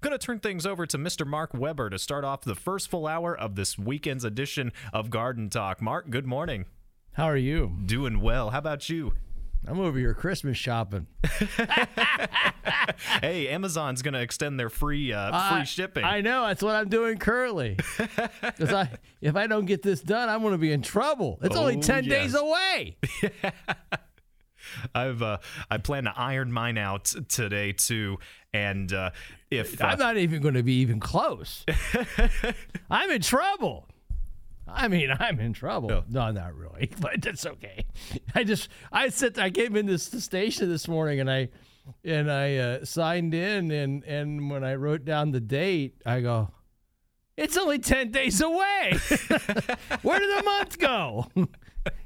Going to turn things over to Mr. Mark Webber to start off the first full hour of this weekend's edition of Garden Talk. Mark, good morning. How are you? Doing well. How about you? I'm over here Christmas shopping. hey, Amazon's going to extend their free uh, free shipping. I know that's what I'm doing currently. Because I, if I don't get this done, I'm going to be in trouble. It's only ten days away. I've uh, I plan to iron mine out today too, and uh, if uh, I'm not even going to be even close. I'm in trouble. I mean, I'm in trouble. Yeah. No, not really, but that's okay. I just I sit. I came in this the station this morning and I and I uh, signed in and and when I wrote down the date, I go, it's only ten days away. where did the month go?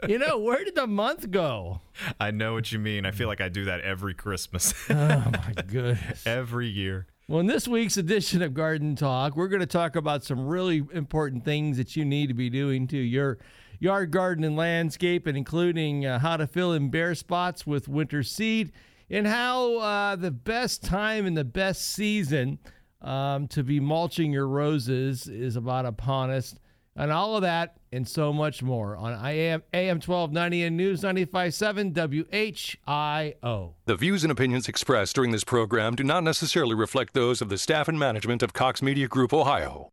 You know, where did the month go? I know what you mean. I feel like I do that every Christmas, Oh my goodness. every year. Well, in this week's edition of Garden Talk, we're going to talk about some really important things that you need to be doing to your yard, garden, and landscape, and including uh, how to fill in bare spots with winter seed and how uh, the best time and the best season um, to be mulching your roses is about upon us. And all of that and so much more on I am AM 1290 and News 957 WHIO. The views and opinions expressed during this program do not necessarily reflect those of the staff and management of Cox Media Group Ohio.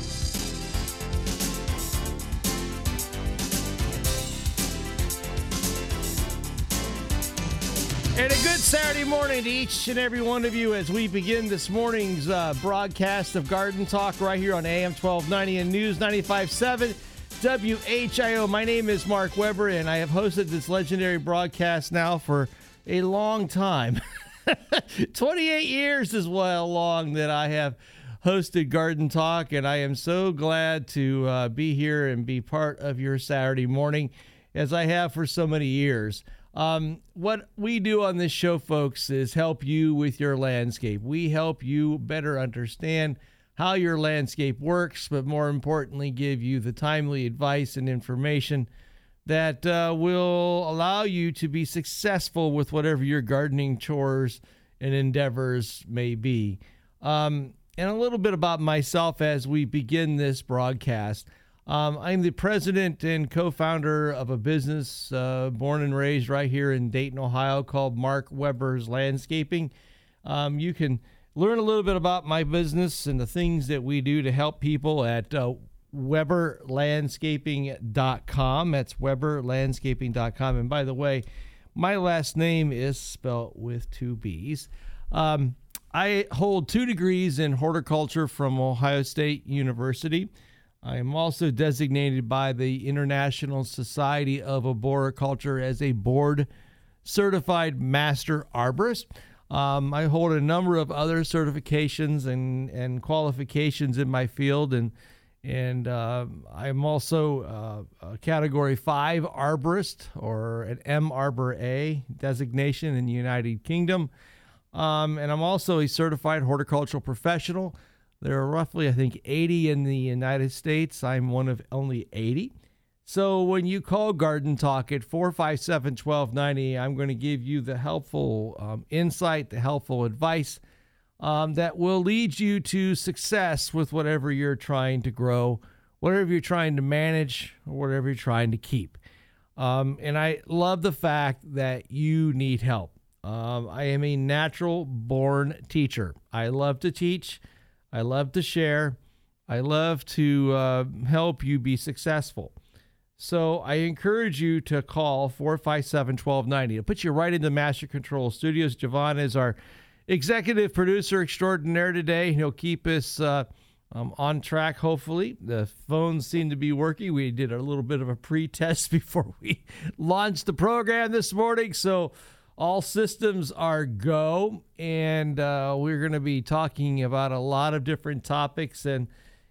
Saturday morning to each and every one of you as we begin this morning's uh, broadcast of Garden Talk right here on AM 1290 and News 957 WHIO. My name is Mark Webber, and I have hosted this legendary broadcast now for a long time. 28 years is well long that I have hosted Garden Talk, and I am so glad to uh, be here and be part of your Saturday morning as I have for so many years. Um, what we do on this show, folks, is help you with your landscape. We help you better understand how your landscape works, but more importantly, give you the timely advice and information that uh, will allow you to be successful with whatever your gardening chores and endeavors may be. Um, and a little bit about myself as we begin this broadcast. Um, I'm the president and co founder of a business uh, born and raised right here in Dayton, Ohio called Mark Webber's Landscaping. Um, you can learn a little bit about my business and the things that we do to help people at uh, webberlandscaping.com. That's webberlandscaping.com. And by the way, my last name is spelled with two B's. Um, I hold two degrees in horticulture from Ohio State University. I am also designated by the International Society of Arboriculture as a board certified master arborist. Um, I hold a number of other certifications and, and qualifications in my field, and and uh, I'm also uh, a Category Five arborist or an M Arbor A designation in the United Kingdom, um, and I'm also a certified horticultural professional. There are roughly, I think, 80 in the United States. I'm one of only 80. So when you call Garden Talk at 457 1290, I'm going to give you the helpful um, insight, the helpful advice um, that will lead you to success with whatever you're trying to grow, whatever you're trying to manage, or whatever you're trying to keep. Um, and I love the fact that you need help. Um, I am a natural born teacher. I love to teach. I love to share. I love to uh, help you be successful. So I encourage you to call 457 1290. It'll put you right into Master Control Studios. Javon is our executive producer extraordinaire today. He'll keep us uh, um, on track, hopefully. The phones seem to be working. We did a little bit of a pre test before we launched the program this morning. So all systems are go. And uh, we're going to be talking about a lot of different topics. And,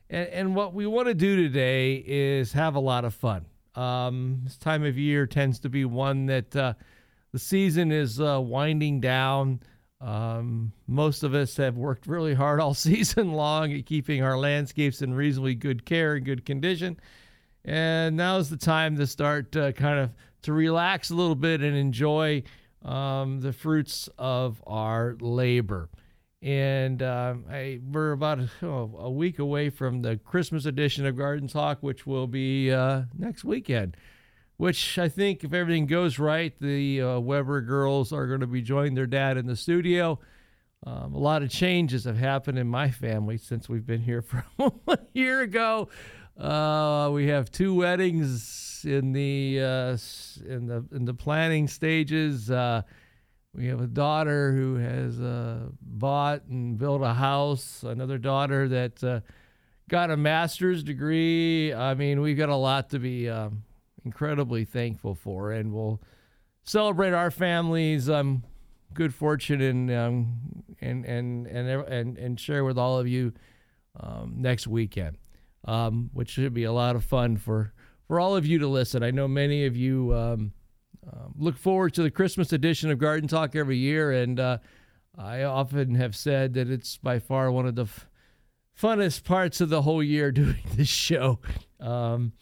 and, and what we want to do today is have a lot of fun. Um, this time of year tends to be one that uh, the season is uh, winding down. Um, most of us have worked really hard all season long at keeping our landscapes in reasonably good care and good condition. And now is the time to start uh, kind of to relax a little bit and enjoy um, the fruits of our labor. And uh, I, we're about oh, a week away from the Christmas edition of Garden Talk, which will be uh, next weekend which I think, if everything goes right, the uh, Webber girls are going to be joining their dad in the studio. Um, a lot of changes have happened in my family since we've been here from a year ago. Uh, we have two weddings in the uh, in the in the planning stages. Uh, we have a daughter who has uh, bought and built a house. Another daughter that uh, got a master's degree. I mean, we've got a lot to be um, incredibly thankful for, and we'll celebrate our families' um, good fortune and um, and, and and and and share with all of you um, next weekend, um, which should be a lot of fun for for all of you to listen. I know many of you um, uh, look forward to the Christmas edition of Garden Talk every year, and uh, I often have said that it's by far one of the f- funnest parts of the whole year doing this show. Um,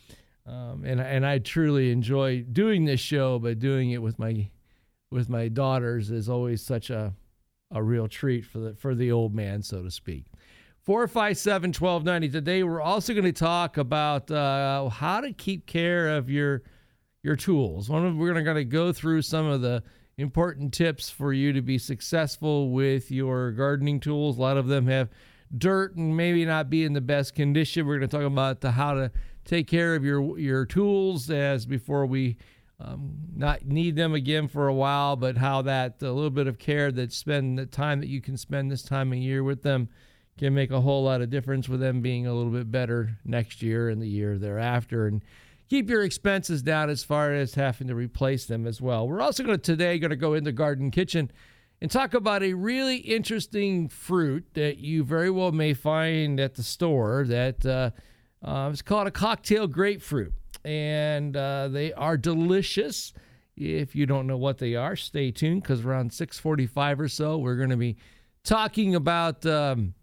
um, and and I truly enjoy doing this show, but doing it with my with my daughters is always such a a real treat for the for the old man, so to speak. 457 1290. Today, we're also going to talk about uh, how to keep care of your your tools. We're going to go through some of the important tips for you to be successful with your gardening tools. A lot of them have dirt and maybe not be in the best condition. We're going to talk about the how to take care of your your tools as before we um, not need them again for a while, but how that a little bit of care that spend the time that you can spend this time of year with them can make a whole lot of difference with them being a little bit better next year and the year thereafter and keep your expenses down as far as having to replace them as well. We're also going to today going to go into garden kitchen and talk about a really interesting fruit that you very well may find at the store that uh, uh, it's called a cocktail grapefruit, and uh, they are delicious. If you don't know what they are, stay tuned because around 6:45 or so, we're going to be talking about um,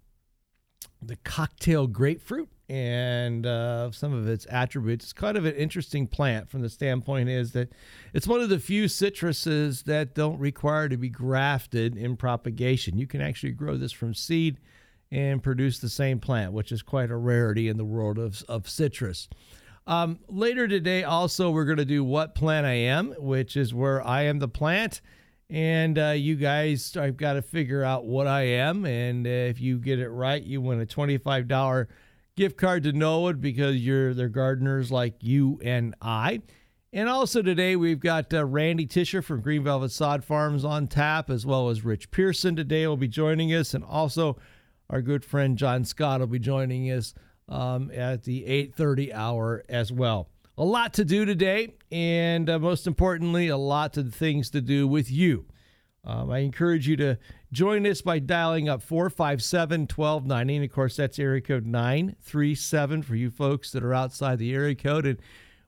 the cocktail grapefruit and uh, some of its attributes. It's kind of an interesting plant from the standpoint is that it's one of the few citruses that don't require to be grafted in propagation. You can actually grow this from seed and produce the same plant, which is quite a rarity in the world of, of citrus. Um, later today, also, we're going to do What Plant I Am, which is where I am the plant. And uh, you guys, I've got to figure out what I am. And uh, if you get it right, you win a $25 gift card to Knollwood because you're their gardeners like you and I. And also today, we've got uh, Randy Tisher from Green Velvet Sod Farms on tap, as well as Rich Pearson today will be joining us. And also, our good friend John Scott will be joining us um, at the 8:30 hour as well. A lot to do today, and uh, most importantly, a lot of things to do with you. Um, I encourage you to join us by dialing up 457 1290. And of course, that's area code 937 for you folks that are outside the area code. And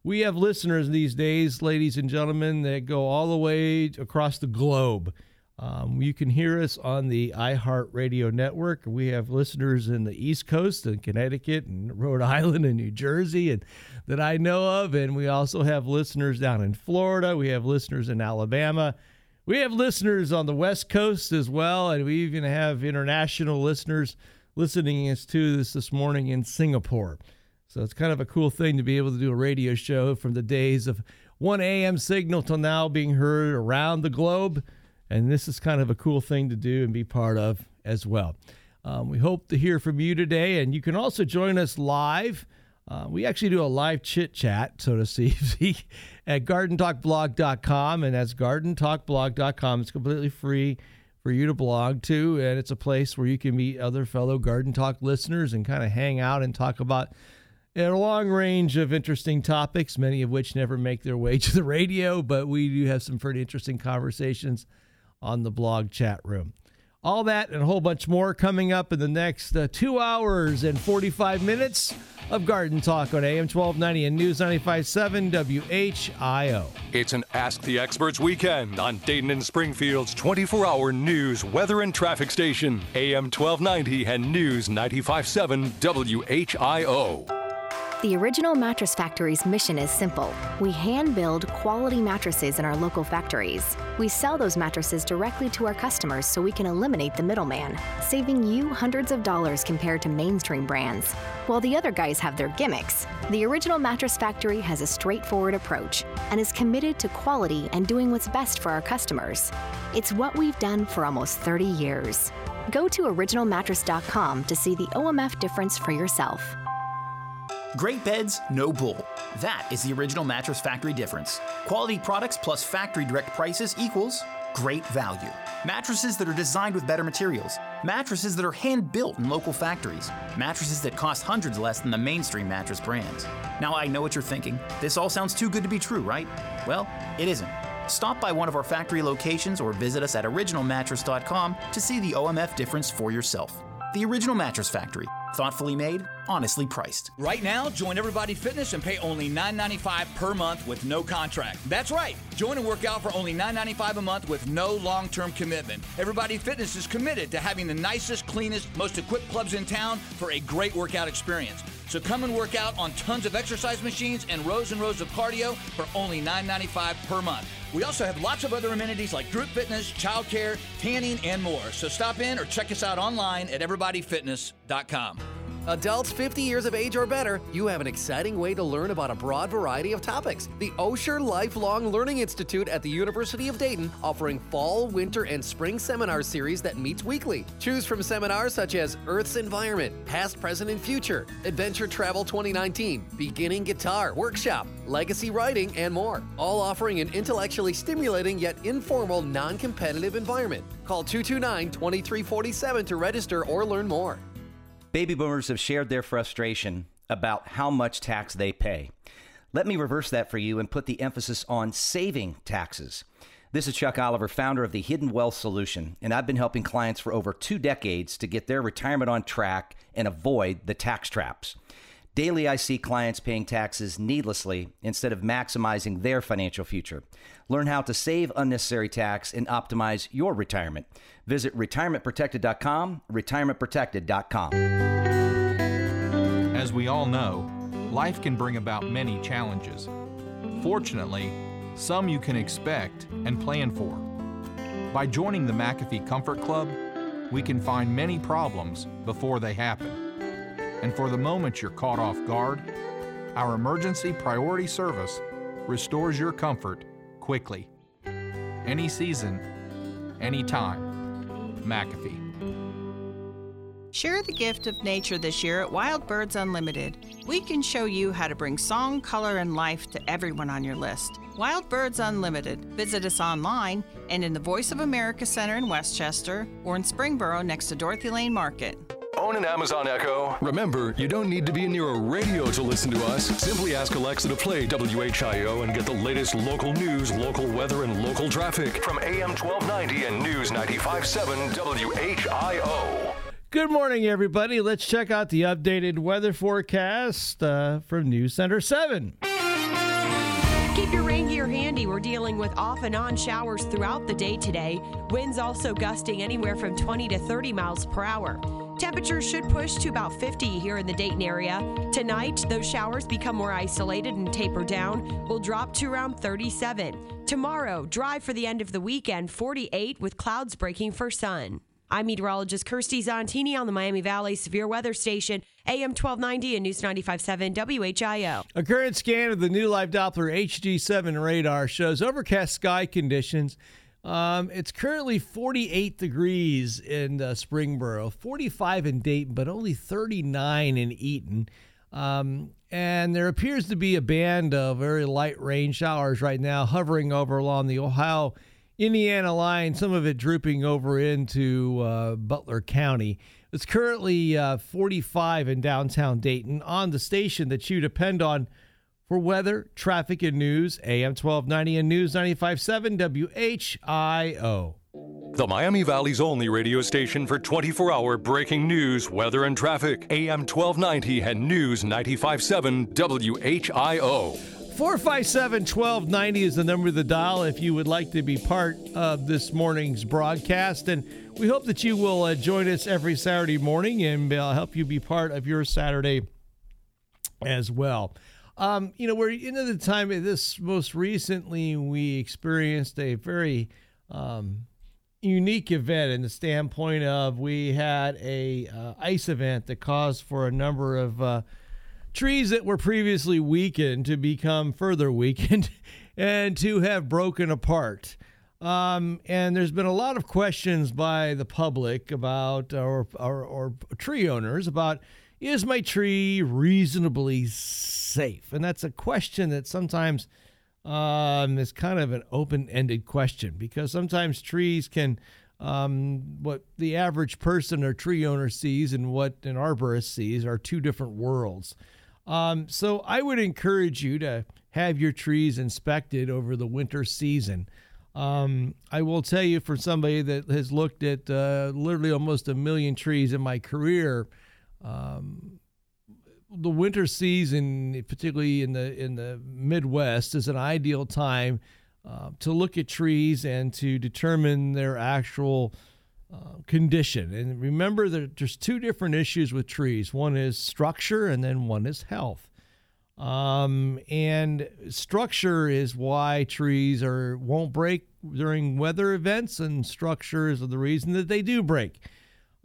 we have listeners these days, ladies and gentlemen, that go all the way across the globe. Um, you can hear us on the iHeartRadio network. We have listeners in the East Coast and Connecticut and Rhode Island and New Jersey and that I know of. And we also have listeners down in Florida. We have listeners in Alabama. We have listeners on the West Coast as well. And we even have international listeners listening us to this this morning in Singapore. So it's kind of a cool thing to be able to do a radio show from the days of 1 a.m. signal till now being heard around the globe. And this is kind of a cool thing to do and be part of as well. Um, we hope to hear from you today, and you can also join us live. Uh, we actually do a live chit chat, so to speak, at gardentalkblog.com, and that's gardentalkblog.com. It's completely free for you to blog to, and it's a place where you can meet other fellow Garden Talk listeners and kind of hang out and talk about a long range of interesting topics, many of which never make their way to the radio, but we do have some pretty interesting conversations on the blog chat room. All that and a whole bunch more coming up in the next uh, two hours and 45 minutes of Garden Talk on AM 1290 and News 95.7 WHIO. It's an Ask the Experts weekend on Dayton and Springfield's 24 hour news, weather, and traffic station, AM 1290 and News 95.7 WHIO. The Original Mattress Factory's mission is simple. We hand build quality mattresses in our local factories. We sell those mattresses directly to our customers so we can eliminate the middleman, saving you hundreds of dollars compared to mainstream brands. While the other guys have their gimmicks, the Original Mattress Factory has a straightforward approach and is committed to quality and doing what's best for our customers. It's what we've done for almost 30 years. Go to originalmattress.com to see the OMF difference for yourself. Great beds, no bull. That is the original Mattress Factory difference. Quality products plus factory direct prices equals great value. Mattresses that are designed with better materials. Mattresses that are hand built in local factories. Mattresses that cost hundreds less than the mainstream mattress brands. Now, I know what you're thinking. This all sounds too good to be true, right? Well, it isn't. Stop by one of our factory locations or visit us at originalmattress.com to see the OMF difference for yourself. The Original Mattress Factory. Thoughtfully made, honestly priced. Right now, join Everybody Fitness and pay only $9.95 per month with no contract. That's right. Join and work out for only $9.95 a month with no long term commitment. Everybody Fitness is committed to having the nicest, cleanest, most equipped clubs in town for a great workout experience. So come and work out on tons of exercise machines and rows and rows of cardio for only $9.95 per month. We also have lots of other amenities like group fitness, childcare, tanning, and more. So stop in or check us out online at everybodyfitness.com. Adults 50 years of age or better, you have an exciting way to learn about a broad variety of topics. The Osher Lifelong Learning Institute at the University of Dayton offering fall, winter, and spring seminar series that meets weekly. Choose from seminars such as Earth's Environment, Past, Present, and Future, Adventure Travel 2019, Beginning Guitar Workshop, Legacy Writing, and more. All offering an intellectually stimulating yet informal, non competitive environment. Call 229 2347 to register or learn more. Baby boomers have shared their frustration about how much tax they pay. Let me reverse that for you and put the emphasis on saving taxes. This is Chuck Oliver, founder of the Hidden Wealth Solution, and I've been helping clients for over two decades to get their retirement on track and avoid the tax traps. Daily, I see clients paying taxes needlessly instead of maximizing their financial future. Learn how to save unnecessary tax and optimize your retirement. Visit retirementprotected.com, retirementprotected.com. As we all know, life can bring about many challenges. Fortunately, some you can expect and plan for. By joining the McAfee Comfort Club, we can find many problems before they happen. And for the moment you're caught off guard, our emergency priority service restores your comfort quickly. Any season, any time. McAfee. Share the gift of nature this year at Wild Birds Unlimited. We can show you how to bring song, color, and life to everyone on your list. Wild Birds Unlimited. Visit us online and in the Voice of America Center in Westchester or in Springboro next to Dorothy Lane Market. Own an Amazon Echo. Remember, you don't need to be near a radio to listen to us. Simply ask Alexa to play WHIO and get the latest local news, local weather, and local traffic from AM 1290 and News 95.7 WHIO. Good morning, everybody. Let's check out the updated weather forecast uh, from News Center 7. Keep your rain gear handy. We're dealing with off and on showers throughout the day today. Winds also gusting anywhere from 20 to 30 miles per hour. Temperatures should push to about 50 here in the Dayton area. Tonight, those showers become more isolated and taper down. Will drop to around 37. Tomorrow, dry for the end of the weekend, 48 with clouds breaking for sun. I'm meteorologist Kirstie Zontini on the Miami Valley Severe Weather Station, AM 1290 and News 95.7 WHIO. A current scan of the new Live Doppler HD7 radar shows overcast sky conditions. Um, it's currently 48 degrees in uh, Springboro, 45 in Dayton, but only 39 in Eaton. Um, and there appears to be a band of very light rain showers right now hovering over along the Ohio Indiana line, some of it drooping over into uh, Butler County. It's currently uh, 45 in downtown Dayton on the station that you depend on for weather, traffic, and news. AM 1290 and News 957 WHIO. the Miami Valley's only radio station for 24 hour breaking news, weather, and traffic. AM 1290 and News 957 WHIO. 457 1290 is the number of the dial if you would like to be part of this morning's broadcast. And we hope that you will uh, join us every Saturday morning and uh, help you be part of your Saturday as well. Um, you know, we're into the time of this most recently, we experienced a very um, unique event in the standpoint of we had a uh, ice event that caused for a number of uh, trees that were previously weakened to become further weakened and to have broken apart. Um, and there's been a lot of questions by the public about, or, or, or tree owners about, is my tree reasonably safe? And that's a question that sometimes um, is kind of an open ended question because sometimes trees can, um, what the average person or tree owner sees and what an arborist sees are two different worlds. Um, so I would encourage you to have your trees inspected over the winter season. Um, I will tell you, for somebody that has looked at uh, literally almost a million trees in my career, um, the winter season, particularly in the in the Midwest, is an ideal time uh, to look at trees and to determine their actual uh, condition. And remember that there's two different issues with trees. One is structure, and then one is health. Um, and structure is why trees are won't break during weather events, and structure is the reason that they do break.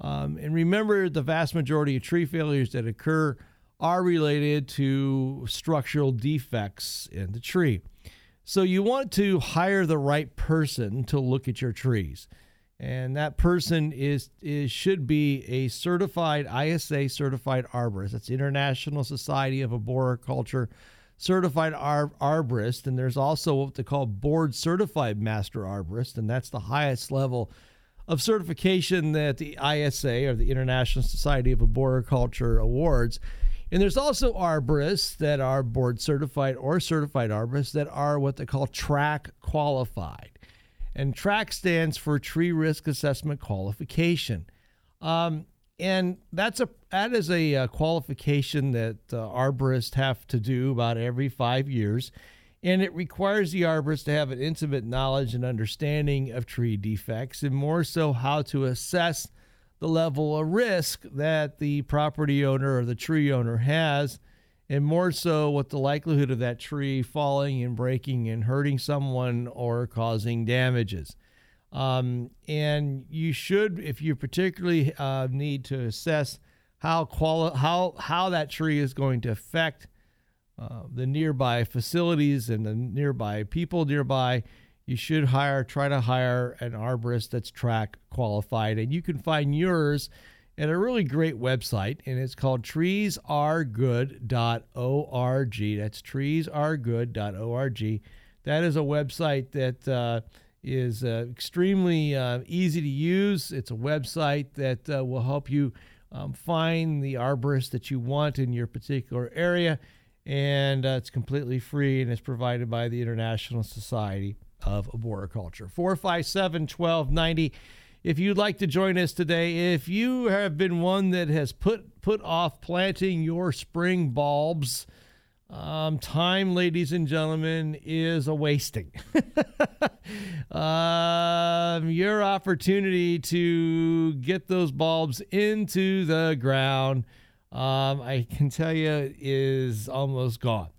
Um, and remember, the vast majority of tree failures that occur are related to structural defects in the tree. So you want to hire the right person to look at your trees and that person is is should be a certified ISA certified arborist. That's International Society of Arboriculture certified ar- arborist, and there's also what they call board certified master arborist, and that's the highest level of certification that the ISA or the International Society of Arboriculture awards. And there's also arborists that are board certified or certified arborists that are what they call TRAQ qualified and TRAQ stands for Tree Risk Assessment Qualification. Um, and that's a that is a, a uh, qualification that uh, arborists have to do about every five years, and it requires the arborist to have an intimate knowledge and understanding of tree defects, and more so how to assess the level of risk that the property owner or the tree owner has and more so what the likelihood of that tree falling and breaking and hurting someone or causing damages. Um, and you should, if you particularly uh, need to assess how quali- how how that tree is going to affect uh, the nearby facilities and the nearby people nearby, you should hire try to hire an arborist that's TRAQ qualified, and you can find yours at a really great website, and it's called treesaregood.org. That's treesaregood.org. That is a website that uh, is uh, extremely uh, easy to use. It's a website that uh, will help you um, find the arborist that you want in your particular area, and uh, it's completely free and it's provided by the International Society of Arboriculture. 457 1290 if you'd like to join us today, if you have been one that has put put off planting your spring bulbs, um, time, ladies and gentlemen, is a wasting. um, your opportunity to get those bulbs into the ground, um, I can tell you, is almost gone.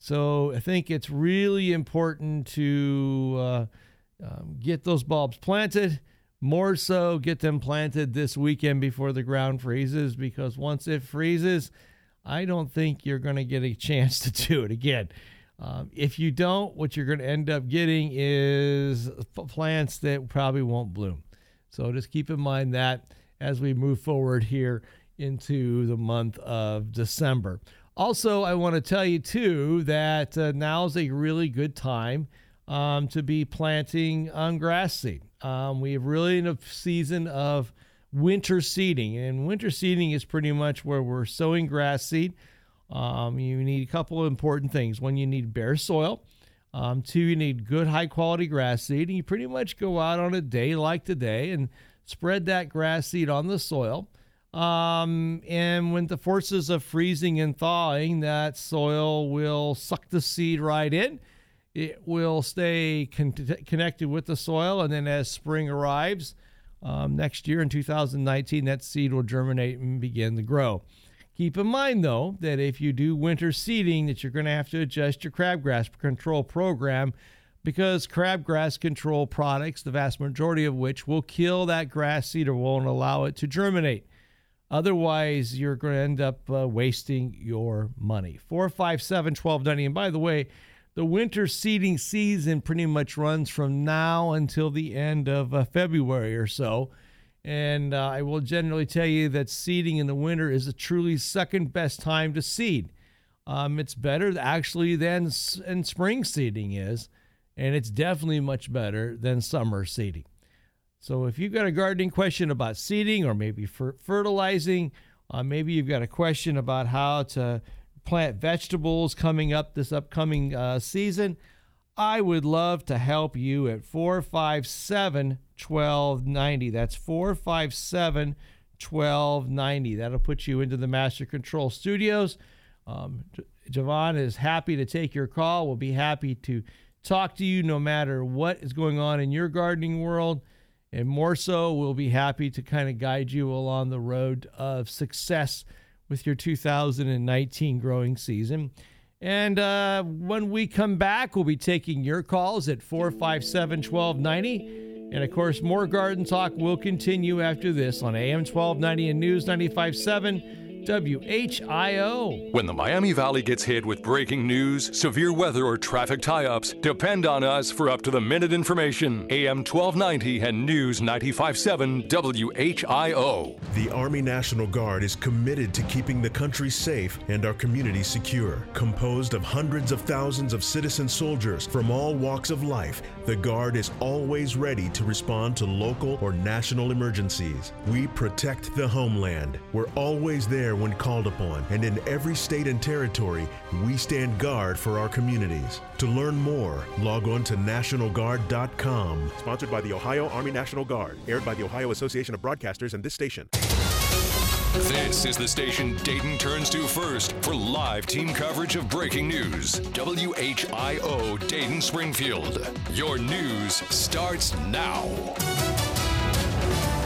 So I think it's really important to uh, um, get those bulbs planted more so, get them planted this weekend before the ground freezes because once it freezes, I don't think you're going to get a chance to do it again. Um, if you don't, what you're going to end up getting is plants that probably won't bloom. So just keep in mind that as we move forward here into the month of December. Also, I want to tell you too that uh, now is a really good time um, to be planting on grass seed. Um, we have really in a season of winter seeding, and winter seeding is pretty much where we're sowing grass seed. Um, you need a couple of important things. One, you need bare soil. Um, two, you need good high quality grass seed. And you pretty much go out on a day like today and spread that grass seed on the soil. Um, and when the forces of freezing and thawing, that soil will suck the seed right in. It will stay con- connected with the soil. And then as spring arrives um, next year in 2019, that seed will germinate and begin to grow. Keep in mind, though, that if you do winter seeding, that you're going to have to adjust your crabgrass control program because crabgrass control products, the vast majority of which will kill that grass seed or won't allow it to germinate. Otherwise, you're going to end up uh, wasting your money. 457 1290. And by the way, the winter seeding season pretty much runs from now until the end of uh, February or so. And uh, I will generally tell you that seeding in the winter is a truly second best time to seed. Um, it's better actually than in spring seeding is, and it's definitely much better than summer seeding. So if you've got a gardening question about seeding or maybe fer- fertilizing, uh, maybe you've got a question about how to plant vegetables coming up this upcoming uh, season, I would love to help you at 457 1290. That's 457 1290. That'll put you into the Master Control Studios. Um, Javon is happy to take your call. We'll be happy to talk to you no matter what is going on in your gardening world. And more so, we'll be happy to kind of guide you along the road of success with your 2019 growing season. And uh, when we come back, we'll be taking your calls at 457 1290. And of course, more garden talk will continue after this on AM 1290 and News 957. WHIO. When the Miami Valley gets hit with breaking news, severe weather, or traffic tie ups, depend on us for up to the minute information. AM 1290 and News 957 WHIO. The Army National Guard is committed to keeping the country safe and our communities secure. Composed of hundreds of thousands of citizen soldiers from all walks of life, the Guard is always ready to respond to local or national emergencies. We protect the homeland. We're always there when called upon, and in every state and territory, we stand guard for our communities. To learn more, log on to NationalGuard.com. Sponsored by the Ohio Army National Guard, aired by the Ohio Association of Broadcasters and this station. This is the station Dayton turns to first for live team coverage of breaking news. WHIO Dayton Springfield. Your news starts now.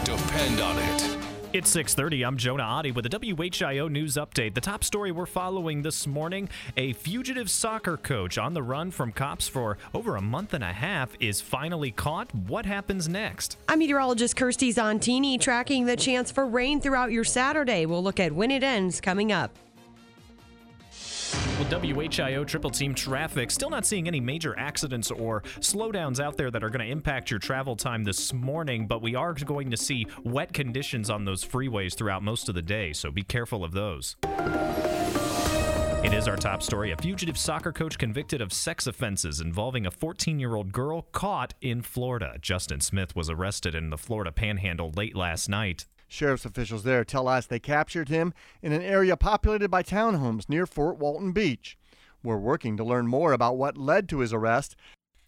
Depend on it. It's 6:30. I'm Jonah Adi with a WHIO news update. The top story we're following this morning: a fugitive soccer coach on the run from cops for over a month and a half is finally caught. What happens next? I'm meteorologist Kirstie Zontini tracking the chance for rain throughout your Saturday. We'll look at when it ends coming up. With WHIO triple team traffic, still not seeing any major accidents or slowdowns out there that are going to impact your travel time this morning, but we are going to see wet conditions on those freeways throughout most of the day, so be careful of those. It is our top story. A fugitive soccer coach convicted of sex offenses involving a 14 year old girl caught in Florida. Justin Smith was arrested in the Florida panhandle late last night. Sheriff's officials there tell us they captured him in an area populated by townhomes near Fort Walton Beach. We're working to learn more about what led to his arrest.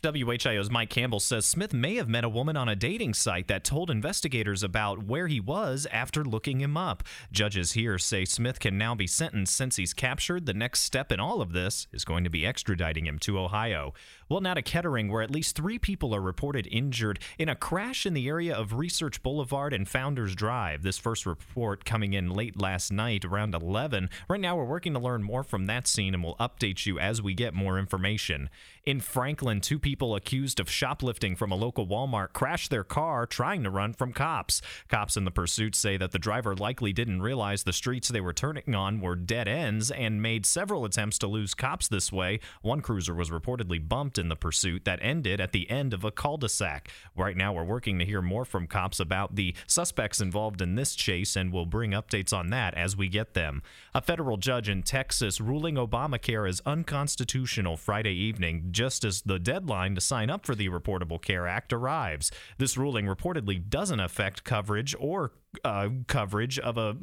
WHIO's Mike Campbell says Smith may have met a woman on a dating site that told investigators about where he was after looking him up. Judges here say Smith can now be sentenced since he's captured. The next step in all of this is going to be extraditing him to Ohio. Well, now to Kettering, where at least three people are reported injured in a crash in the area of Research Boulevard and Founders Drive. This first report coming in late last night around 11. Right now, we're working to learn more from that scene and we'll update you as we get more information. In Franklin, two people accused of shoplifting from a local Walmart crashed their car trying to run from cops. Cops in the pursuit say that the driver likely didn't realize the streets they were turning on were dead ends and made several attempts to lose cops this way. One cruiser was reportedly bumped in the pursuit that ended at the end of a cul de sac. Right now, we're working to hear more from cops about the suspects involved in this chase, and we'll bring updates on that as we get them. A federal judge in Texas ruling Obamacare is unconstitutional Friday evening, just as the deadline to sign up for the Affordable Care Act arrives. This ruling reportedly doesn't affect coverage or uh, coverage of a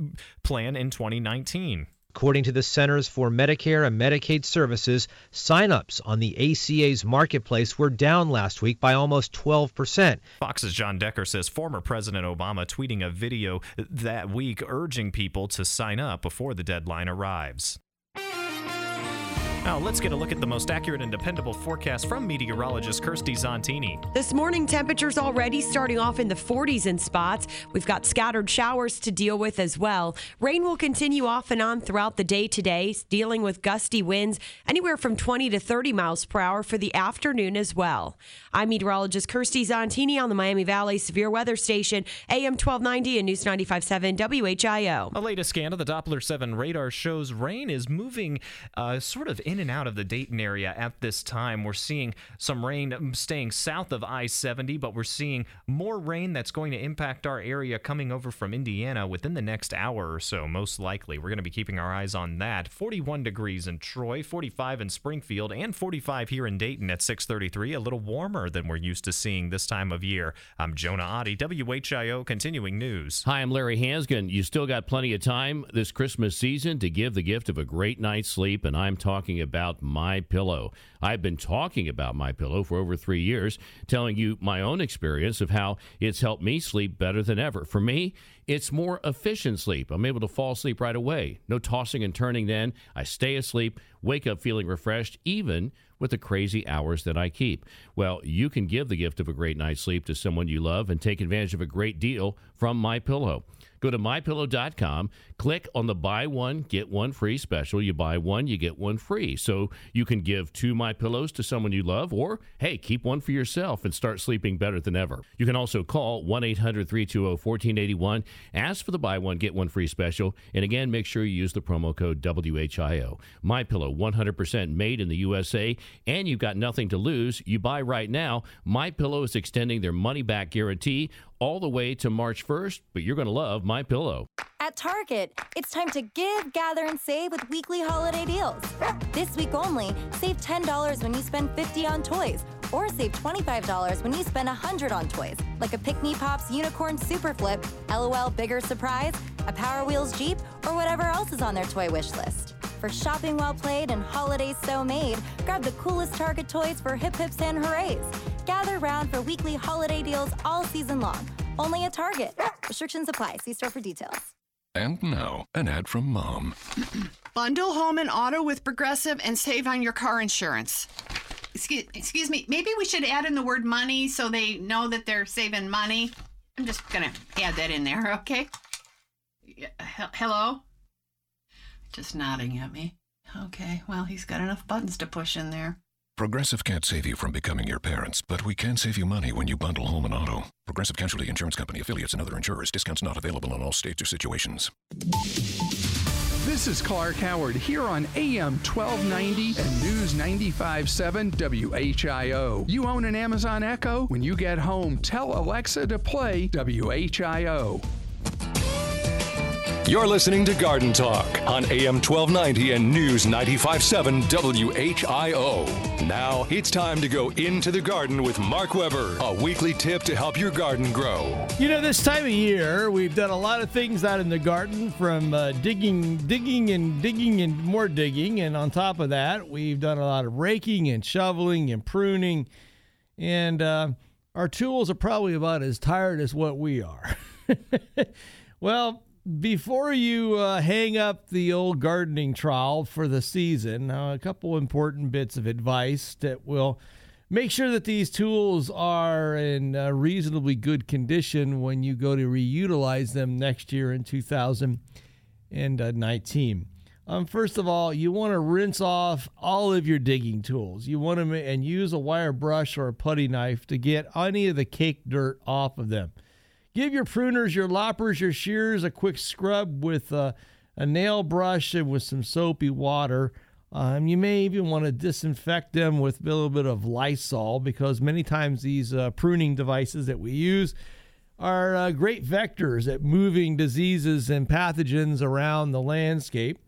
plan in 2019. According to the Centers for Medicare and Medicaid Services, sign-ups on the ACA's marketplace were down last week by almost 12%. Fox's John Decker says former President Obama tweeting a video that week urging people to sign up before the deadline arrives. Now, let's get a look at the most accurate and dependable forecast from meteorologist Kirstie Zontini. This morning, temperatures already starting off in the 40s in spots. We've got scattered showers to deal with as well. Rain will continue off and on throughout the day today, dealing with gusty winds anywhere from 20 to 30 miles per hour for the afternoon as well. I'm meteorologist Kirstie Zontini on the Miami Valley Severe Weather Station, AM 1290 and News 95.7 WHIO. A latest scan of the Doppler 7 radar shows rain is moving uh, sort of in and out of the Dayton area at this time. We're seeing some rain staying south of I 70, but we're seeing more rain that's going to impact our area coming over from Indiana within the next hour or so, most likely. We're going to be keeping our eyes on that. 41 degrees in Troy, 45 in Springfield, and 45 here in Dayton at 633, a little warmer than we're used to seeing this time of year. I'm Jonah Adi, WHIO Continuing News. Hi, I'm Larry Hansgen. You still got plenty of time this Christmas season to give the gift of a great night's sleep, and I'm talking about my pillow. I've been talking about my pillow for over 3 years, telling you my own experience of how it's helped me sleep better than ever. For me, it's more efficient sleep. I'm able to fall asleep right away. No tossing and turning then. I stay asleep, wake up feeling refreshed even with the crazy hours that I keep. Well, you can give the gift of a great night's sleep to someone you love and take advantage of a great deal from my pillow. Go to mypillow.com, click on the buy one get one free special. You buy one, you get one free. So you can give two my pillows to someone you love or hey, keep one for yourself and start sleeping better than ever. You can also call 1-800-320-1481, ask for the buy one get one free special, and again, make sure you use the promo code WHIO. My pillow 100% made in the USA, and you've got nothing to lose. You buy right now. My pillow is extending their money back guarantee all the way to March 1st, but you're going to love My Pillow. At Target, it's time to give, gather, and save with weekly holiday deals. This week only, save $10 when you spend 50 on toys, or save $25 when you spend 100 on toys, like a Pikmi Pops Unicorn Super Flip, LOL Bigger Surprise, a Power Wheels Jeep, or whatever else is on their toy wish list. For shopping well played and holidays so made, grab the coolest Target toys for hip hips and hoorays. Gather round for weekly holiday deals all season long. Only at Target. Restrictions apply. See store for details. And now, an ad from mom. Bundle home and auto with Progressive and save on your car insurance. Excuse, excuse me, maybe we should add in the word money so they know that they're saving money. I'm just going to add that in there, okay? Yeah, he- hello? Just nodding at me. Okay, well, he's got enough buttons to push in there. Progressive can't save you from becoming your parents, but we can save you money when you bundle home and auto. Progressive Casualty Insurance Company affiliates and other insurers. Discounts not available in all states or situations. This is Clark Howard here on AM 1290 and News 95.7 WHIO. You own an Amazon Echo? When you get home, tell Alexa to play WHIO. You're listening to Garden Talk on AM 1290 and News 95.7 WHIO. Now it's time to go into the garden with Mark Webber, a weekly tip to help your garden grow. You know, this time of year, we've done a lot of things out in the garden from uh, digging, digging, and digging, and more digging. And on top of that, we've done a lot of raking and shoveling and pruning. And uh, our tools are probably about as tired as what we are. well, before you uh, hang up the old gardening trowel for the season, uh, a couple important bits of advice that will make sure that these tools are in uh, reasonably good condition when you go to reutilize them next year in 2019. Um, first of all, you want to rinse off all of your digging tools. You want to ma- and use a wire brush or a putty knife to get any of the cake dirt off of them. Give your pruners, your loppers, your shears a quick scrub with uh, a nail brush and with some soapy water. Um, you may even want to disinfect them with a little bit of Lysol because many times these uh, pruning devices that we use are uh, great vectors at moving diseases and pathogens around the landscape.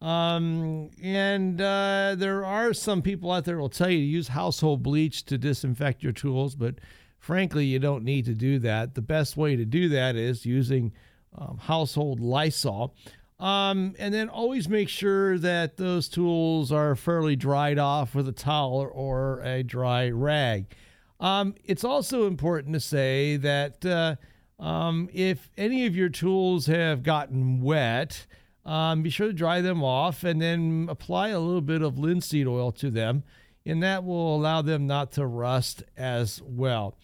Um, and uh, there are some people out there will tell you to use household bleach to disinfect your tools, but frankly, you don't need to do that. The best way to do that is using um, household Lysol. Um, and then always make sure that those tools are fairly dried off with a towel or a dry rag. Um, it's also important to say that uh, um, if any of your tools have gotten wet, um, be sure to dry them off and then apply a little bit of linseed oil to them, and that will allow them not to rust as well.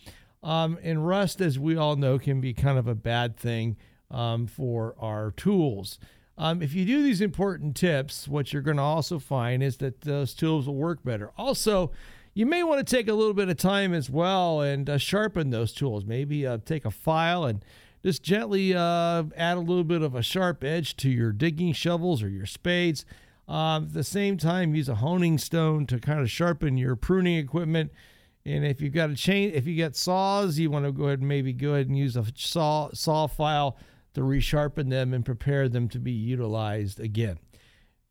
Um, and rust, as we all know, can be kind of a bad thing um, for our tools. Um, if you do these important tips, what you're going to also find is that those tools will work better. Also, you may want to take a little bit of time as well and uh, sharpen those tools. Maybe uh, take a file and just gently uh, add a little bit of a sharp edge to your digging shovels or your spades. Um, at the same time, use a honing stone to kind of sharpen your pruning equipment. And if you've got a chain, if you got saws, you want to go ahead and maybe go ahead and use a saw saw file to resharpen them and prepare them to be utilized again.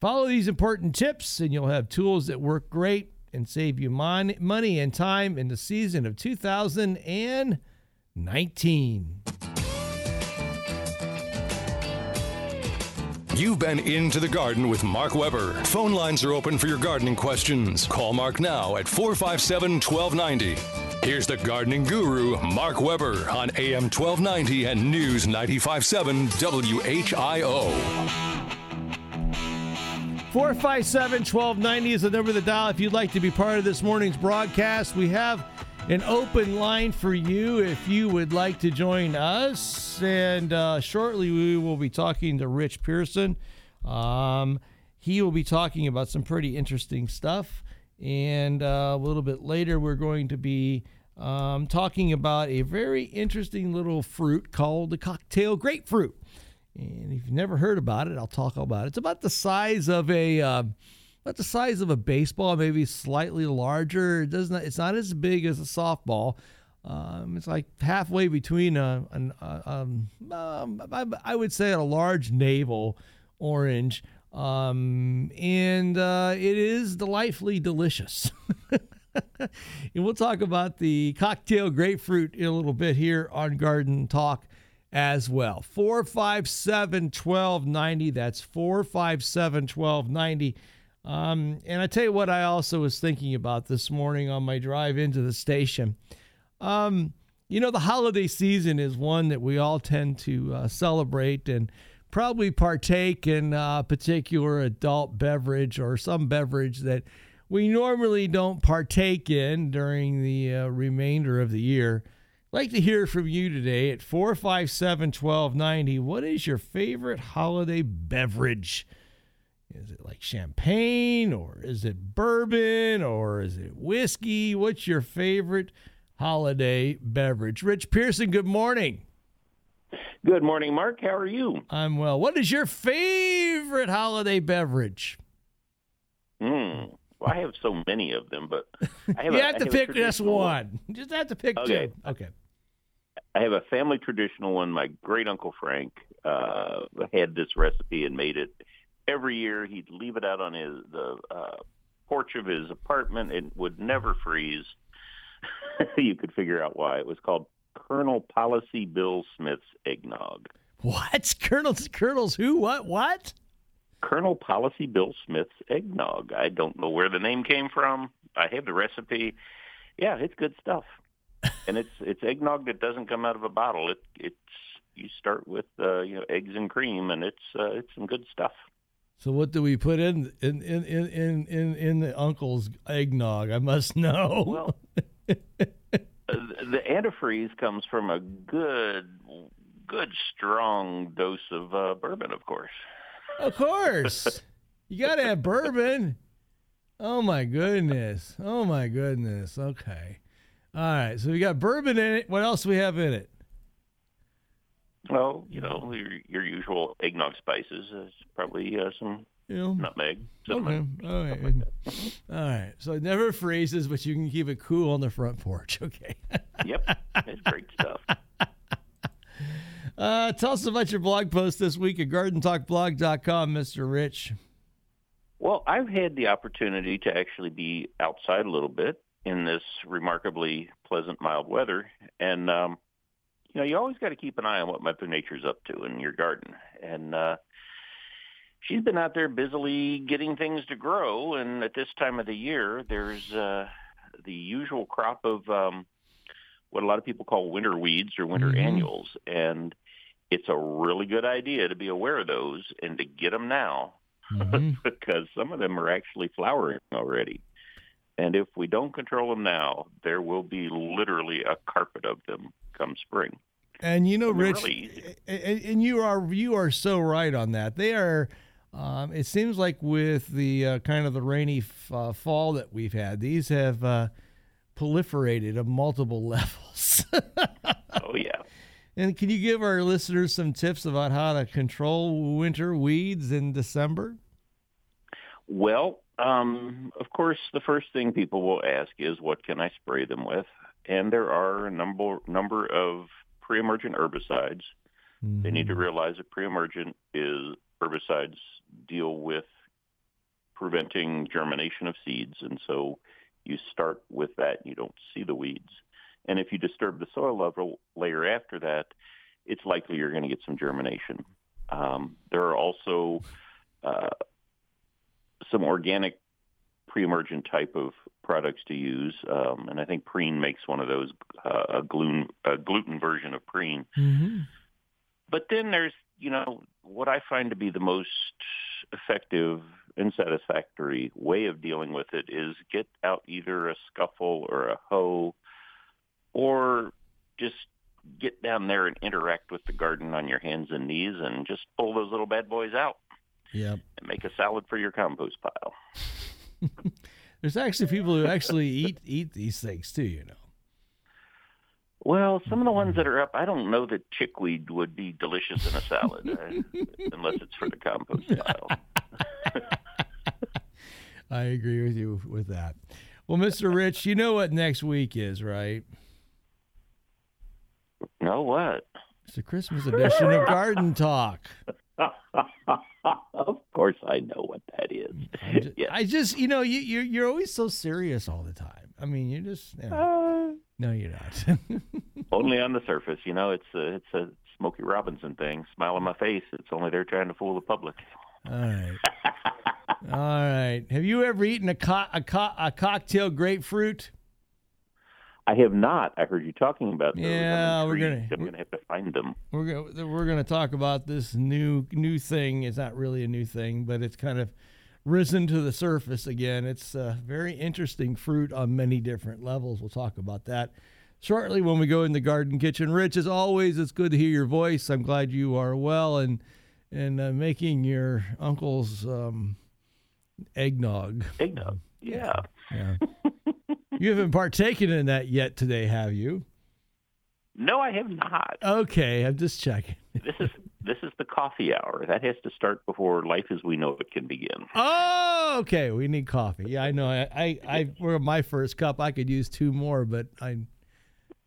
Follow these important tips, and you'll have tools that work great and save you mon- money and time in the season of 2019. You've been into the garden with Mark Webber. Phone lines are open for your gardening questions. Call Mark now at 457 1290. Here's the gardening guru, Mark Webber, on AM 1290 and News 957 WHIO. 457 1290 is the number of the dial if you'd like to be part of this morning's broadcast. We have an open line for you if you would like to join us. And uh, shortly, we will be talking to Rich Pearson. Um, he will be talking about some pretty interesting stuff. And uh, a little bit later, we're going to be um, talking about a very interesting little fruit called the cocktail grapefruit. And if you've never heard about it, I'll talk about it. It's about the size of a. Uh, about the size of a baseball, maybe slightly larger. It doesn't. It's not as big as a softball. Um, it's like halfway between a, an, um, um, I, I, would say a large navel orange, um, and uh, it is delightfully delicious. and we'll talk about the cocktail grapefruit in a little bit here on Garden Talk as well. 457 1290. That's 457 1290. Um, and I tell you what, I also was thinking about this morning on my drive into the station. Um, you know, the holiday season is one that we all tend to uh, celebrate and probably partake in a particular adult beverage or some beverage that we normally don't partake in during the uh, remainder of the year. I'd like to hear from you today at 457 1290. What is your favorite holiday beverage? Is it like champagne or is it bourbon or is it whiskey? What's your favorite holiday beverage? Rich Pearson, good morning. Good morning, Mark. How are you? I'm well. What is your favorite holiday beverage? Hmm. Well, I have so many of them, but I have you a, have to have pick just one. You just have to pick okay. two. Okay. I have a family traditional one. My great uncle Frank uh, had this recipe and made it every year. He'd leave it out on his the uh, porch of his apartment. It would never freeze. you could figure out why. It was called Colonel Policy Bill Smith's eggnog. What? Colonel's Colonel's who? What? What? Colonel Policy Bill Smith's eggnog. I don't know where the name came from. I have the recipe. Yeah, it's good stuff. and it's it's eggnog that doesn't come out of a bottle. It it's you start with uh, you know eggs and cream, and it's uh, it's some good stuff. So what do we put in in in in in, in the uncle's eggnog? I must know. Well, the antifreeze comes from a good, good strong dose of uh, bourbon, of course. Of course, you got to have bourbon. Oh my goodness! Oh my goodness! Okay, all right. So we got bourbon in it. What else do we have in it? Well, you know your, your usual eggnog spices. There's probably uh, some you know, nutmeg. Okay. All right. Like All right. So it never freezes, but you can keep it cool on the front porch. Okay. yep. It's great stuff. Uh, tell us about your blog post this week at gardentalkblog.com, Mr. Rich. Well, I've had the opportunity to actually be outside a little bit in this remarkably pleasant, mild weather. And um, you know, you always got to keep an eye on what Mother Nature's up to in your garden. And uh, she's been out there busily getting things to grow. And at this time of the year, there's uh, the usual crop of um, what a lot of people call winter weeds or winter Mhm. annuals, and it's a really good idea to be aware of those and to get them now Mm-hmm. because some of them are actually flowering already. And if we don't control them now, there will be literally a carpet of them come spring. And you know, And Rich, really and, and you are you are so right on that. They are. Um, it seems like with the uh, kind of the rainy f- uh, fall that we've had, these have uh, proliferated at multiple levels. oh yeah. And can you give our listeners some tips about how to control winter weeds in December? Well, um, of course, the first thing people will ask is, what can I spray them with? And there are a number number of pre-emergent herbicides. They need to realize that pre-emergent is herbicides deal with preventing germination of seeds, and so you start with that. And You don't see the weeds, and if you disturb the soil level layer after that, it's likely you're going to get some germination. Um, there are also uh, some organic pre-emergent type of products to use, um, and I think Preen makes one of those, uh, a gluten a gluten version of Preen. Mm-hmm. But then there's, you know, what I find to be the most effective and satisfactory way of dealing with it is get out either a scuffle or a hoe, or just get down there and interact with the garden on your hands and knees and just pull those little bad boys out Yep. and make a salad for your compost pile. There's actually people who actually eat eat these things too. You know. Well, some of the ones that are up, I don't know that chickweed would be delicious in a salad, uh, unless it's for the compost pile. I agree with you with that. Well, Mr. Rich, you know what next week is, right? Know what? It's the Christmas edition of Garden Talk. of course, I know what that is. Yes. I just, you know, you you're, you're always so serious all the time. I mean, you're just you know, uh. no, you're not. Only on the surface, you know. It's a it's a Smokey Robinson thing. Smile on my face. It's only they're trying to fool the public. all right, all right. Have you ever eaten a co- a, co- a cocktail grapefruit? I have not. I heard you talking about those. Yeah, we're gonna- I'm gonna have to find them. We're gonna we're gonna talk about this new new thing. It's not really a new thing, but it's kind of risen to the surface again. It's a very interesting fruit on many different levels. We'll talk about that shortly when we go in the garden kitchen. Rich, as always, it's good to hear your voice. I'm glad you are well and and uh, making your uncle's um, eggnog. Eggnog, yeah. Yeah. you haven't partaken in that yet today, have you? No, I have not. Okay, I'm just checking. This is this is the coffee hour. That has to start before life as we know it can begin. Oh, okay. We need coffee. Yeah, I know. I, I, I for my first cup, I could use two more, but I'm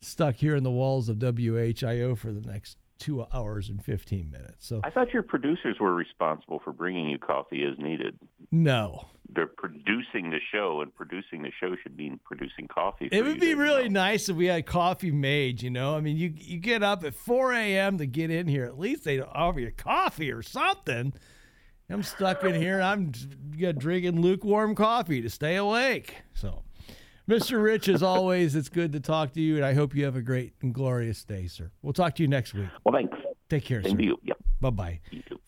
stuck here in the walls of WHIO for the next two hours and 15 minutes. So, I thought your producers were responsible for bringing you coffee as needed. no. They're producing the show, and producing the show should mean producing coffee. For It would be really nice if we had coffee made, you know? I mean, you you get up at 4 a.m. to get in here. At least they'd offer you coffee or something. I'm stuck in here. I'm drinking lukewarm coffee to stay awake. So, Mr. Rich, as always, it's good to talk to you, and I hope you have a great and glorious day, sir. We'll talk to you next week. Well, thanks. Take care, Same sir. you. Yep. Bye bye.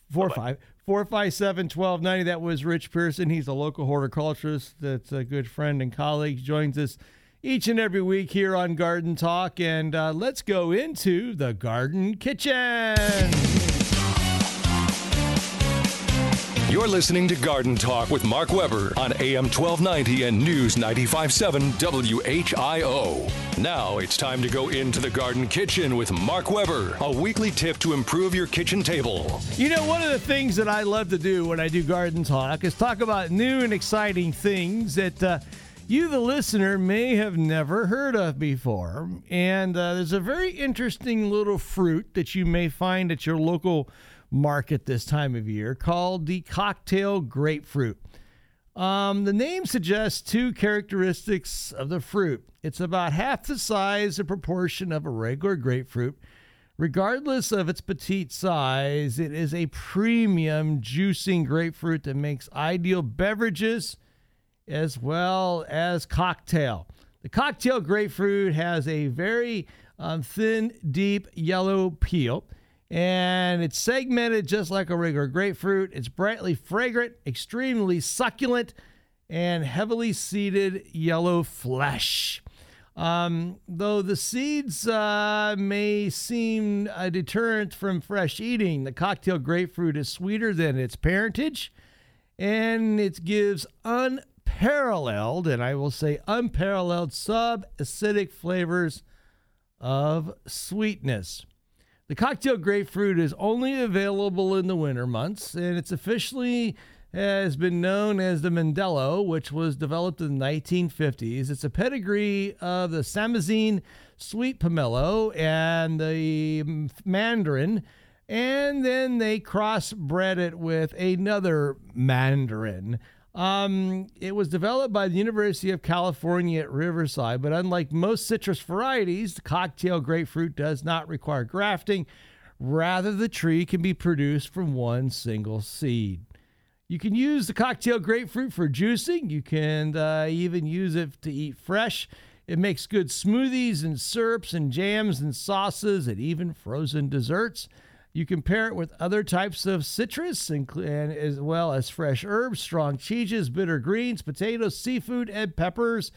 Four five four five seven twelve ninety. That was Rich Pearson. He's a local horticulturist that's a good friend and colleague. Joins us each and every week here on Garden Talk. And uh, let's go into the garden kitchen. You're listening to Garden Talk with Mark Webber on AM 1290 and News 957 WHIO. Now it's time to go into the garden kitchen with Mark Webber, a weekly tip to improve your kitchen table. You know, one of the things that I love to do when I do Garden Talk is talk about new and exciting things that uh, you, the listener, may have never heard of before. And uh, there's a very interesting little fruit that you may find at your local market this time of year called the cocktail grapefruit. Um, the name suggests two characteristics of the fruit. It's about half the size and proportion of a regular grapefruit, Regardless of its petite size, it is a premium juicing grapefruit that makes ideal beverages as well as cocktail. The cocktail grapefruit has a very um, thin, deep yellow peel, and it's segmented just like a regular grapefruit. It's brightly fragrant, extremely succulent, and heavily seeded yellow flesh. Um, though the seeds uh, may seem a deterrent from fresh eating, the cocktail grapefruit is sweeter than its parentage, and it gives unparalleled, and I will say unparalleled, sub acidic flavors of sweetness. The cocktail grapefruit is only available in the winter months, and it's officially has been known as the Mandalo, which was developed in the 1950s. It's a pedigree of the Siamese sweet pomelo and the mandarin, and then they crossbred it with another mandarin. Um, it was developed by the University of California at Riverside, but unlike most citrus varieties, the cocktail grapefruit does not require grafting. Rather, the tree can be produced from one single seed. You can use the cocktail grapefruit for juicing. You can uh, even use it to eat fresh. It makes good smoothies and syrups and jams and sauces and even frozen desserts. You can pair it with other types of citrus and, as well as fresh herbs, strong cheeses, bitter greens, potatoes, seafood, and peppers.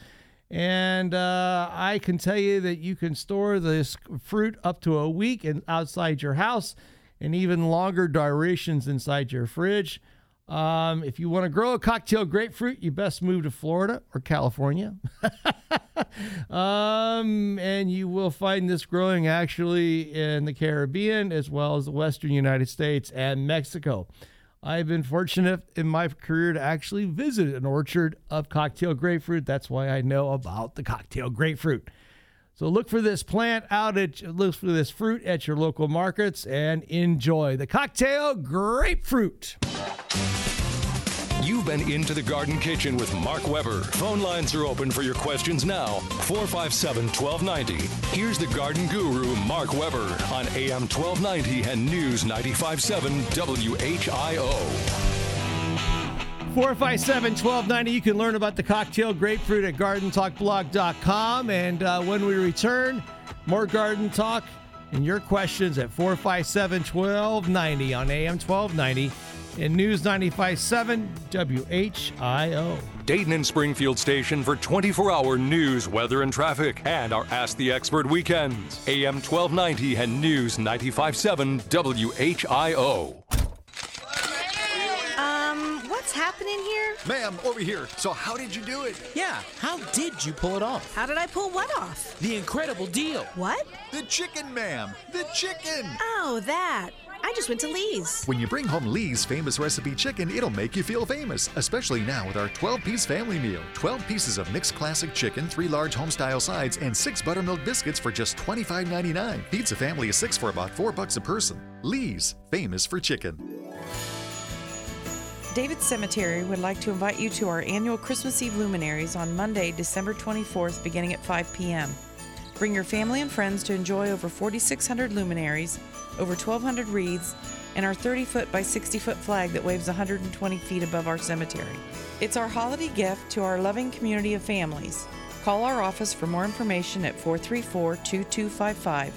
And uh, I can tell you that you can store this fruit up to a week and outside your house and even longer durations inside your fridge. Um, if you want to grow a cocktail grapefruit, you best move to Florida or California. um, and you will find this growing actually in the Caribbean as well as the Western United States and Mexico. I've been fortunate in my career to actually visit an orchard of cocktail grapefruit. That's why I know about the cocktail grapefruit. So look for this plant out at look for this fruit at your local markets and enjoy the cocktail grapefruit. You've been into the Garden Kitchen with Mark Webber. Phone lines are open for your questions now. 457 1290. Here's the garden guru, Mark Webber, on AM 1290 and News 957 WHIO. 457 1290. You can learn about the cocktail grapefruit at gardentalkblog.com. And uh, when we return, more garden talk and your questions at 457 1290 on AM 1290 and News 957 WHIO. Dayton and Springfield station for 24 hour news, weather, and traffic, and our Ask the Expert weekends. AM 1290 and News 957 WHIO. Um, what's happening here? Ma'am, over here. So, how did you do it? Yeah, how did you pull it off? How did I pull what off? The incredible deal. What? The chicken, ma'am. The chicken. Oh, that. I just went to Lee's. When you bring home Lee's famous recipe chicken, it'll make you feel famous, especially now with our 12 piece family meal. 12 pieces of mixed classic chicken, 3 large homestyle sides, and 6 buttermilk biscuits for just $25.99. Feeds a family of 6 for about 4 bucks a person. Lee's, famous for chicken. David Cemetery would like to invite you to our annual Christmas Eve luminaries on Monday, December 24th, beginning at 5 p.m. Bring your family and friends to enjoy over 4,600 luminaries, over 1,200 wreaths, and our 30 foot by 60 foot flag that waves 120 feet above our cemetery. It's our holiday gift to our loving community of families. Call our office for more information at 434 2255.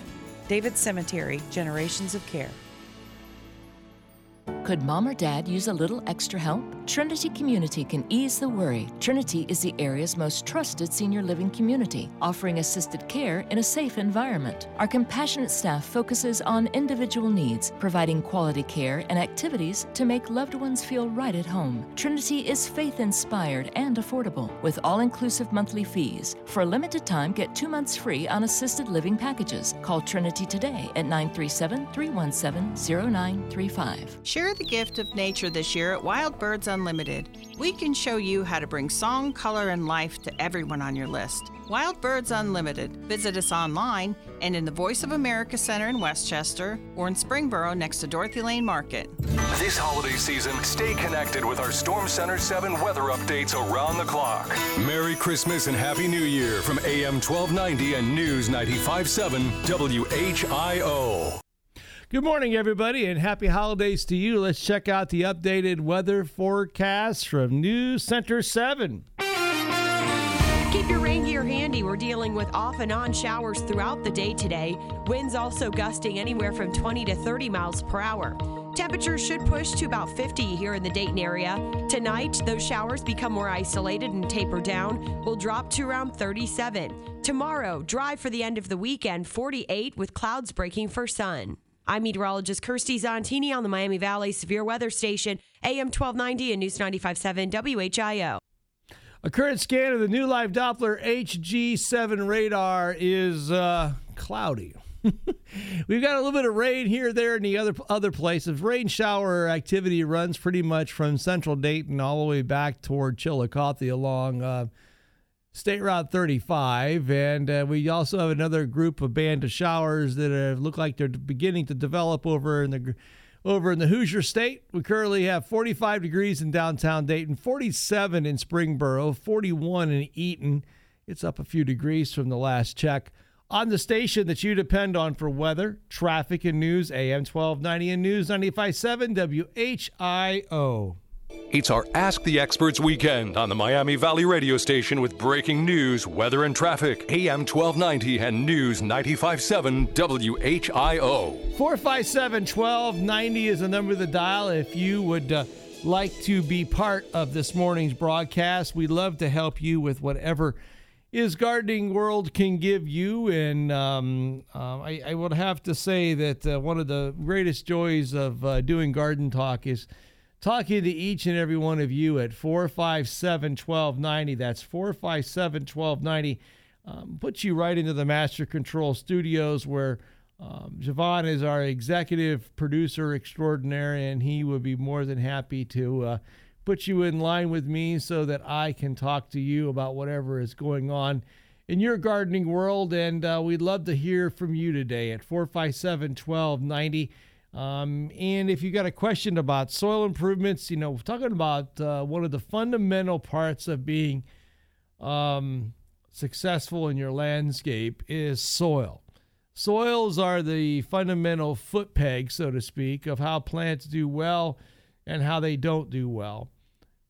David Cemetery, Generations of Care. Could mom or dad use a little extra help? Trinity Community can ease the worry. Trinity is the area's most trusted senior living community, offering assisted care in a safe environment. Our compassionate staff focuses on individual needs, providing quality care and activities to make loved ones feel right at home. Trinity is faith inspired and affordable, with all inclusive monthly fees. For a limited time, get two months free on assisted living packages. Call Trinity today at 937 317 0935. Share the gift of nature this year at Wild Birds Unlimited Unlimited. We can show you how to bring song, color, and life to everyone on your list. Wild Birds Unlimited. Visit us online and in the Voice of America Center in Westchester or in Springboro next to Dorothy Lane Market. This holiday season, stay connected with our Storm Center 7 weather updates around the clock. Merry Christmas and Happy New Year from AM 1290 and News 957 WHIO. Good morning, everybody, and happy holidays to you. Let's check out the updated weather forecast from News Center 7. Keep your rain gear handy. We're dealing with off and on showers throughout the day today. Winds also gusting anywhere from 20 to 30 miles per hour. Temperatures should push to about 50 here in the Dayton area. Tonight, those showers become more isolated and taper down. Will drop to around 37. Tomorrow, dry for the end of the weekend, 48 with clouds breaking for sun. I'm meteorologist Kirstie Zontini on the Miami Valley Severe Weather Station, AM 1290 and News 95.7 WHIO. A current scan of the new live Doppler HG7 radar is uh, cloudy. We've got a little bit of rain here, there, and the other other places. Rain shower activity runs pretty much from central Dayton all the way back toward Chillicothe along uh, State Route 35. And uh, we also have another group of band of showers that look like they're beginning to develop over in the over in the Hoosier State. We currently have 45 degrees in downtown Dayton, 47 in Springboro, 41 in Eaton. It's up a few degrees from the last check. On the station that you depend on for weather, traffic, and news, AM 1290 and News 957 WHIO. It's our Ask the Experts weekend on the Miami Valley radio station with breaking news, weather, and traffic. AM 1290 and News 957 WHIO. 457 1290 is the number of the dial if you would uh, like to be part of this morning's broadcast. We'd love to help you with whatever is gardening world can give you and um, uh, I, I, would have to say that uh, one of the greatest joys of uh, doing garden talk is talking to each and every one of you at 457 1290. That's 457 1290. Um, puts you right into the Master Control Studios where um, Javon is our executive producer extraordinaire, and he would be more than happy to uh, put you in line with me so that I can talk to you about whatever is going on in your gardening world. And uh, we'd love to hear from you today at 457 1290. Um, and if you got a question about soil improvements, you know, we're talking about uh, one of the fundamental parts of being um, successful in your landscape is soil. Soils are the fundamental foot peg, so to speak, of how plants do well and how they don't do well.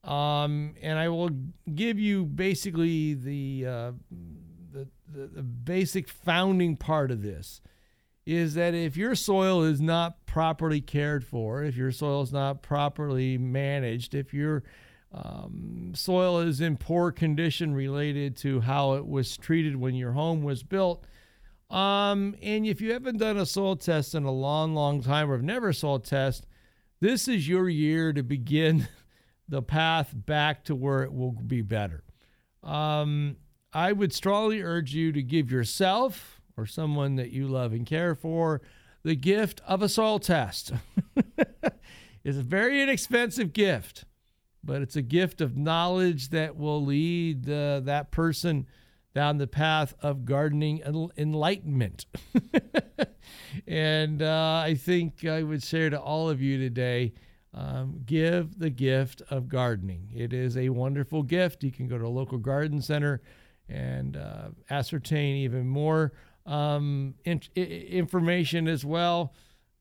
Um, and I will give you basically the, uh, the, the, the basic founding part of this is that if your soil is not properly cared for, if your soil is not properly managed, if your um, soil is in poor condition related to how it was treated when your home was built, um, and if you haven't done a soil test in a long, long time or have never soil test, this is your year to begin the path back to where it will be better. Um, I would strongly urge you to give yourself, or someone that you love and care for the gift of a soil test. is a very inexpensive gift, but it's a gift of knowledge that will lead uh, that person down the path of gardening enlightenment. and uh, I think I would share to all of you today um, give the gift of gardening. It is a wonderful gift. You can go to a local garden center and uh, ascertain even more um, in, information as well.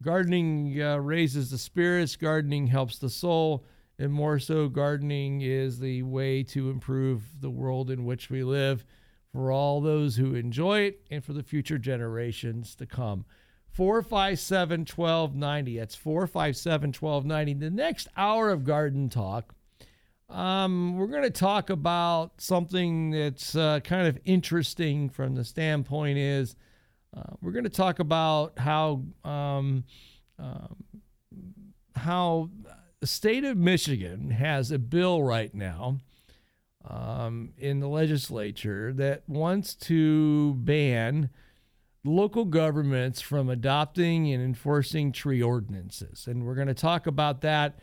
Gardening uh, raises the spirits, gardening helps the soul, and more so, gardening is the way to improve the world in which we live for all those who enjoy it and for the future generations to come. 457 1290. That's 457 1290. The next hour of garden talk um, we're going to talk about something that's uh, kind of interesting from the standpoint is uh, we're going to talk about how um, um, how the state of Michigan has a bill right now um, in the legislature that wants to ban local governments from adopting and enforcing tree ordinances, and we're going to talk about that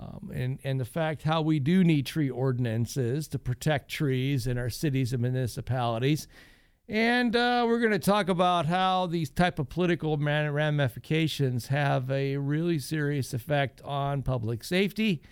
um, and, and the fact how we do need tree ordinances to protect trees in our cities and municipalities. And uh, we're going to talk about how these type of political ramifications have a really serious effect on public safety,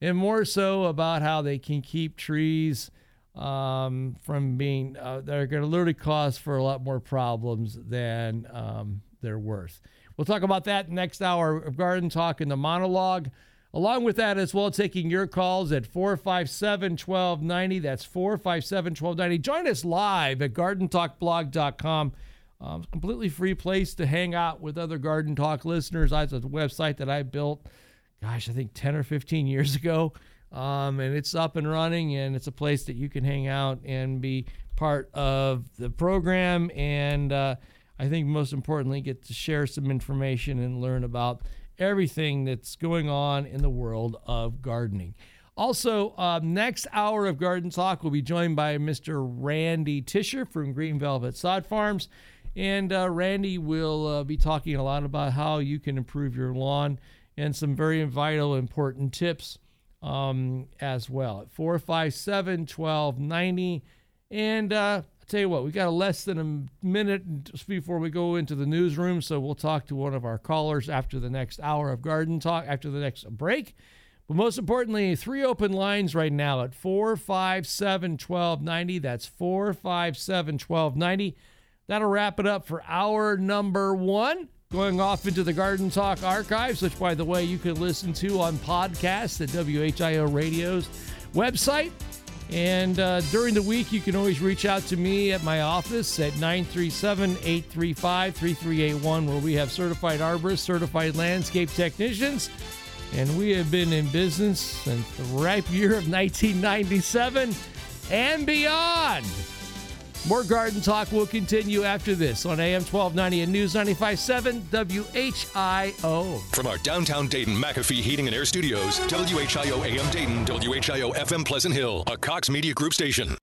and more so about how they can keep trees um, from being uh, they're going to literally cause for a lot more problems than um, they're worth. We'll talk about that next hour of Garden Talk in the monologue. Along with that, as well, taking your calls at 457 1290. That's 457 1290. Join us live at gardentalkblog.com. Um, completely free place to hang out with other Garden Talk listeners. It's a website that I built, gosh, I think 10 or 15 years ago. Um, and it's up and running, and it's a place that you can hang out and be part of the program. And uh, I think most importantly, get to share some information and learn about everything that's going on in the world of gardening. Also, uh, next hour of Garden Talk, we'll be joined by Mr. Randy Tisher from Green Velvet Sod Farms. And uh, Randy will uh, be talking a lot about how you can improve your lawn and some very vital, important tips um, as well. At 457 1290. And uh, tell you what, we got less than a minute just before we go into the newsroom, so we'll talk to one of our callers after the next hour of garden talk, after the next break. But most importantly, three open lines right now at 457 1290. That's 457 1290. That'll wrap it up for hour number one. Going off into the Garden Talk archives, which, by the way, you can listen to on podcasts at WHIO Radio's website. And uh, during the week, you can always reach out to me at my office at 937 835 3381, where we have certified arborists, certified landscape technicians, and we have been in business since the ripe year of 1997 and beyond. More garden talk will continue after this on AM 1290 and News 95.7 WHIO. From our downtown Dayton McAfee Heating and Air Studios, WHIO AM Dayton, WHIO FM Pleasant Hill, a Cox Media Group station.